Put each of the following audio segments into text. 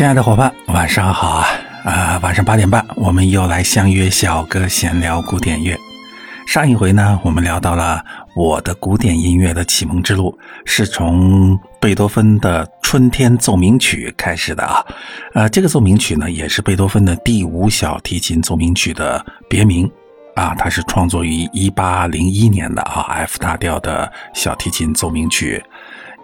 亲爱的伙伴，晚上好啊！啊，晚上八点半，我们又来相约小哥闲聊古典乐。上一回呢，我们聊到了我的古典音乐的启蒙之路，是从贝多芬的《春天奏鸣曲》开始的啊。呃，这个奏鸣曲呢，也是贝多芬的第五小提琴奏鸣曲的别名啊。它是创作于一八零一年的啊，F 大调的小提琴奏鸣曲。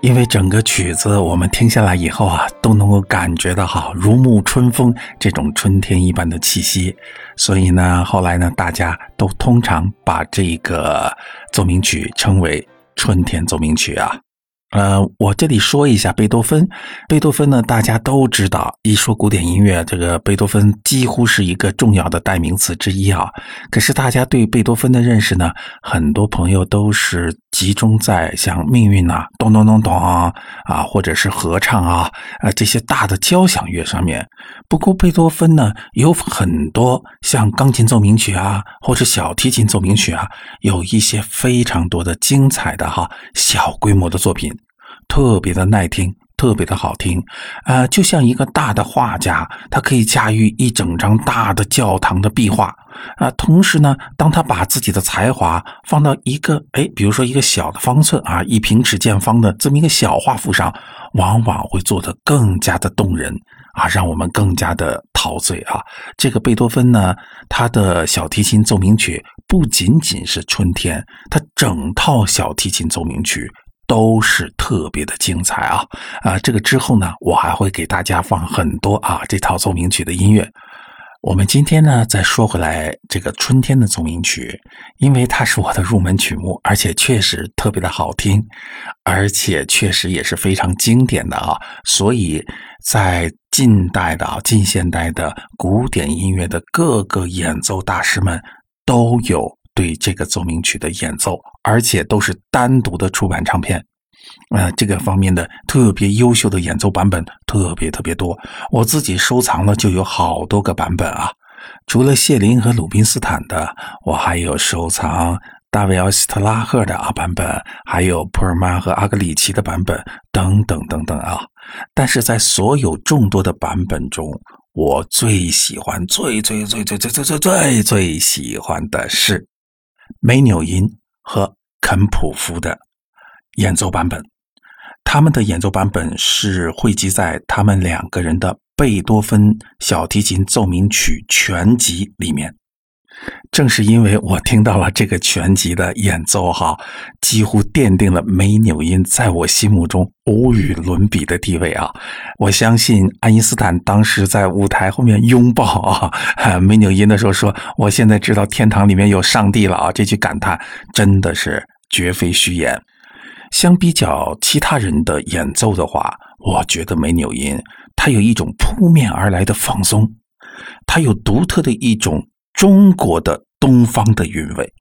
因为整个曲子我们听下来以后啊，都能够感觉到哈如沐春风这种春天一般的气息，所以呢，后来呢，大家都通常把这个奏鸣曲称为春天奏鸣曲啊。呃，我这里说一下贝多芬。贝多芬呢，大家都知道，一说古典音乐，这个贝多芬几乎是一个重要的代名词之一啊。可是大家对贝多芬的认识呢，很多朋友都是集中在像《命运》呐、咚咚咚咚啊，或者是合唱啊、啊这些大的交响乐上面。不过贝多芬呢，有很多像钢琴奏鸣曲啊，或者小提琴奏鸣曲啊，有一些非常多的精彩的哈小规模的作品。特别的耐听，特别的好听，呃，就像一个大的画家，他可以驾驭一整张大的教堂的壁画，啊，同时呢，当他把自己的才华放到一个，哎，比如说一个小的方寸啊，一平尺见方的这么一个小画幅上，往往会做得更加的动人啊，让我们更加的陶醉啊。这个贝多芬呢，他的小提琴奏鸣曲不仅仅是春天，他整套小提琴奏鸣曲。都是特别的精彩啊！啊，这个之后呢，我还会给大家放很多啊这套奏鸣曲的音乐。我们今天呢，再说回来这个春天的奏鸣曲，因为它是我的入门曲目，而且确实特别的好听，而且确实也是非常经典的啊。所以在近代的啊近现代的古典音乐的各个演奏大师们都有。对这个奏鸣曲的演奏，而且都是单独的出版唱片，呃，这个方面的特别优秀的演奏版本特别特别多。我自己收藏了就有好多个版本啊。除了谢林和鲁宾斯坦的，我还有收藏大卫奥斯特拉赫的啊版本，还有普尔曼和阿格里奇的版本等等等等啊。但是在所有众多的版本中，我最喜欢、最最最最最最最最最喜欢的是。梅纽因和肯普夫的演奏版本，他们的演奏版本是汇集在他们两个人的贝多芬小提琴奏鸣曲全集里面。正是因为我听到了这个全集的演奏，哈，几乎奠定了梅纽因在我心目中无与伦比的地位啊！我相信爱因斯坦当时在舞台后面拥抱啊 梅纽因的时候说：“我现在知道天堂里面有上帝了啊！”这句感叹真的是绝非虚言。相比较其他人的演奏的话，我觉得梅纽因他有一种扑面而来的放松，他有独特的一种。中国的东方的韵味，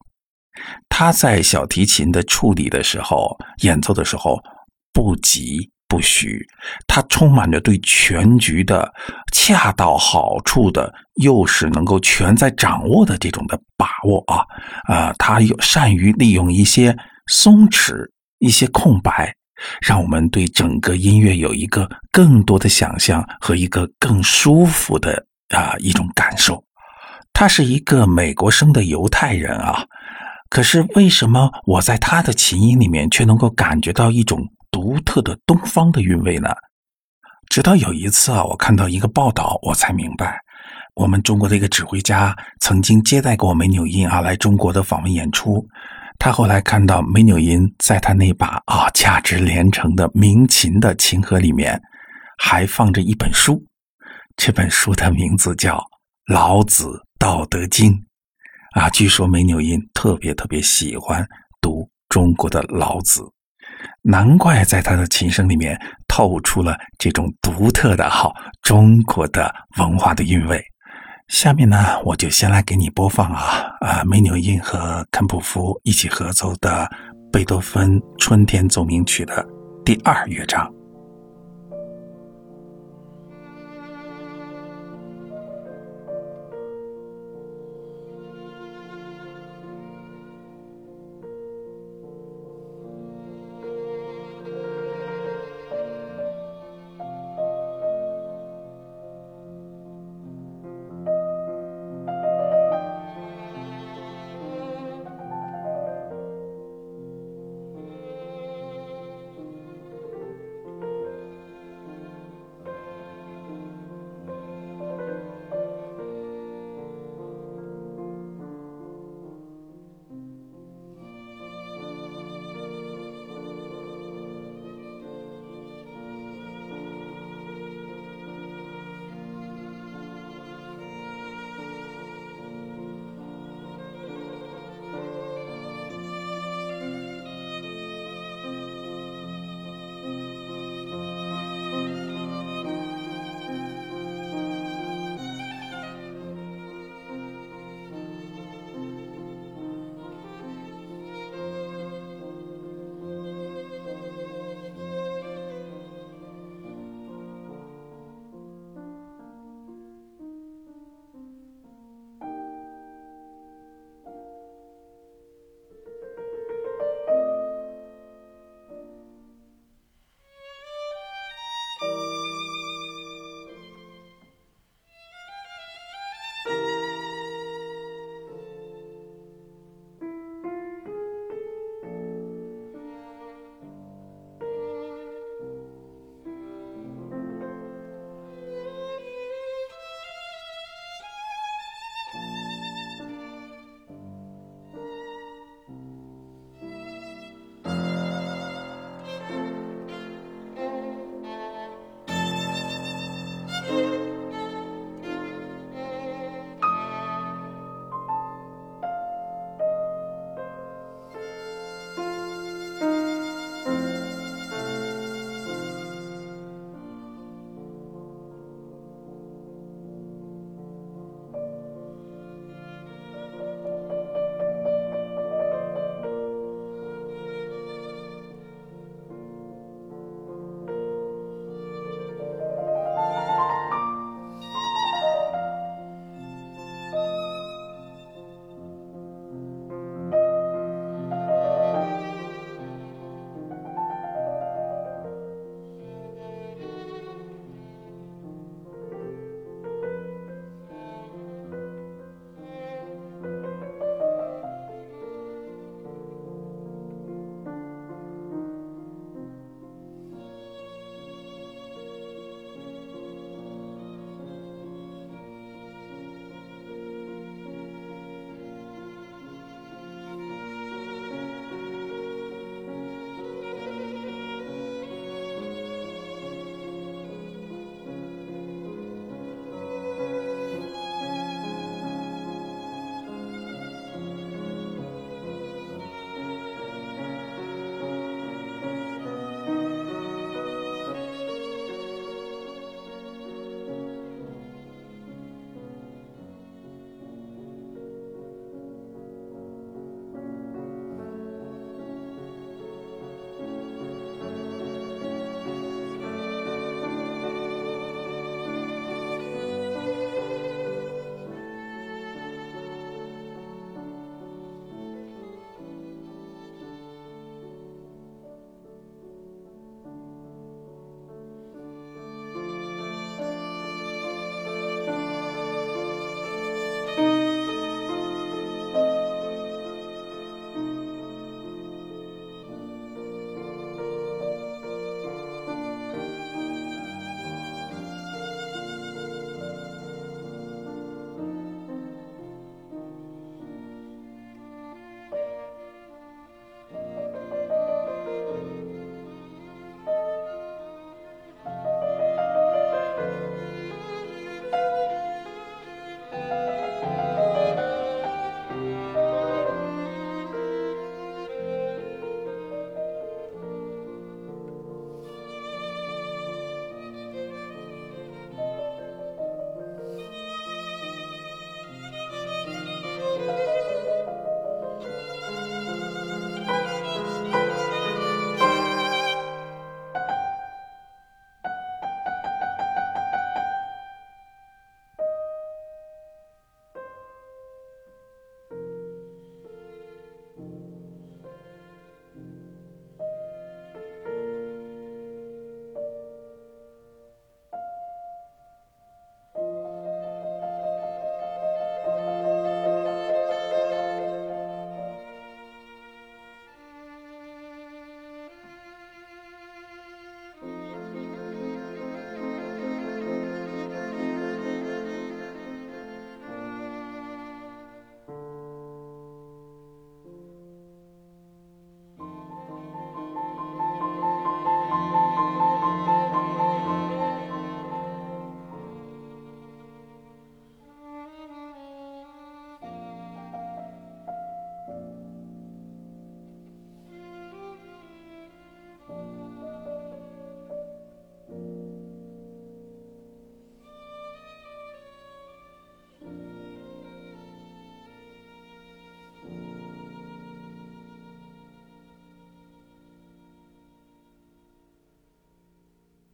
他在小提琴的处理的时候，演奏的时候不急不徐，他充满着对全局的恰到好处的，又是能够全在掌握的这种的把握啊啊，他有善于利用一些松弛、一些空白，让我们对整个音乐有一个更多的想象和一个更舒服的啊一种感受。他是一个美国生的犹太人啊，可是为什么我在他的琴音里面却能够感觉到一种独特的东方的韵味呢？直到有一次啊，我看到一个报道，我才明白，我们中国的一个指挥家曾经接待过梅纽因啊来中国的访问演出，他后来看到梅纽因在他那把啊价值连城的名琴的琴盒里面，还放着一本书，这本书的名字叫《老子》。《道德经》啊，据说梅纽因特别特别喜欢读中国的老子，难怪在他的琴声里面透出了这种独特的好中国的文化的韵味。下面呢，我就先来给你播放啊啊，梅纽因和肯普夫一起合奏的贝多芬《春天奏鸣曲》的第二乐章。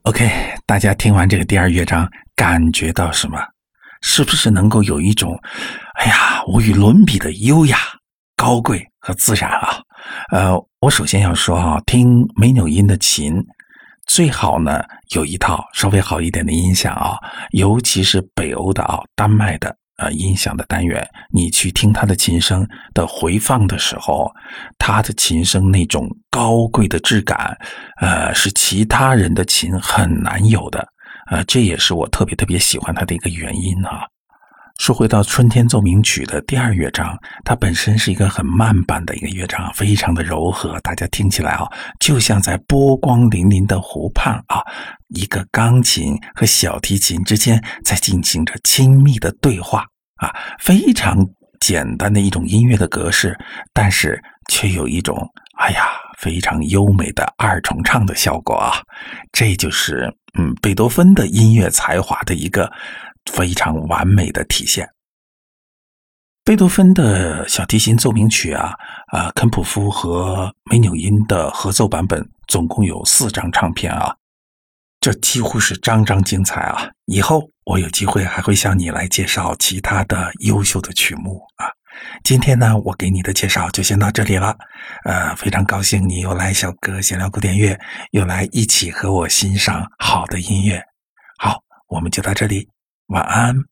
OK，大家听完这个第二乐章，感觉到什么？是不是能够有一种，哎呀，无与伦比的优雅、高贵和自然啊？呃，我首先要说啊，听美纽音的琴，最好呢有一套稍微好一点的音响啊，尤其是北欧的啊，丹麦的。呃，音响的单元，你去听他的琴声的回放的时候，他的琴声那种高贵的质感，呃，是其他人的琴很难有的，呃，这也是我特别特别喜欢他的一个原因啊。说回到《春天奏鸣曲》的第二乐章，它本身是一个很慢板的一个乐章，非常的柔和，大家听起来啊，就像在波光粼粼的湖畔啊，一个钢琴和小提琴之间在进行着亲密的对话啊，非常简单的一种音乐的格式，但是却有一种哎呀非常优美的二重唱的效果啊，这就是嗯贝多芬的音乐才华的一个。非常完美的体现。贝多芬的小提琴奏鸣曲啊，啊，肯普夫和梅纽因的合奏版本总共有四张唱片啊，这几乎是张张精彩啊！以后我有机会还会向你来介绍其他的优秀的曲目啊。今天呢，我给你的介绍就先到这里了。呃，非常高兴你又来小哥闲聊古典乐，又来一起和我欣赏好的音乐。好，我们就到这里。晚安。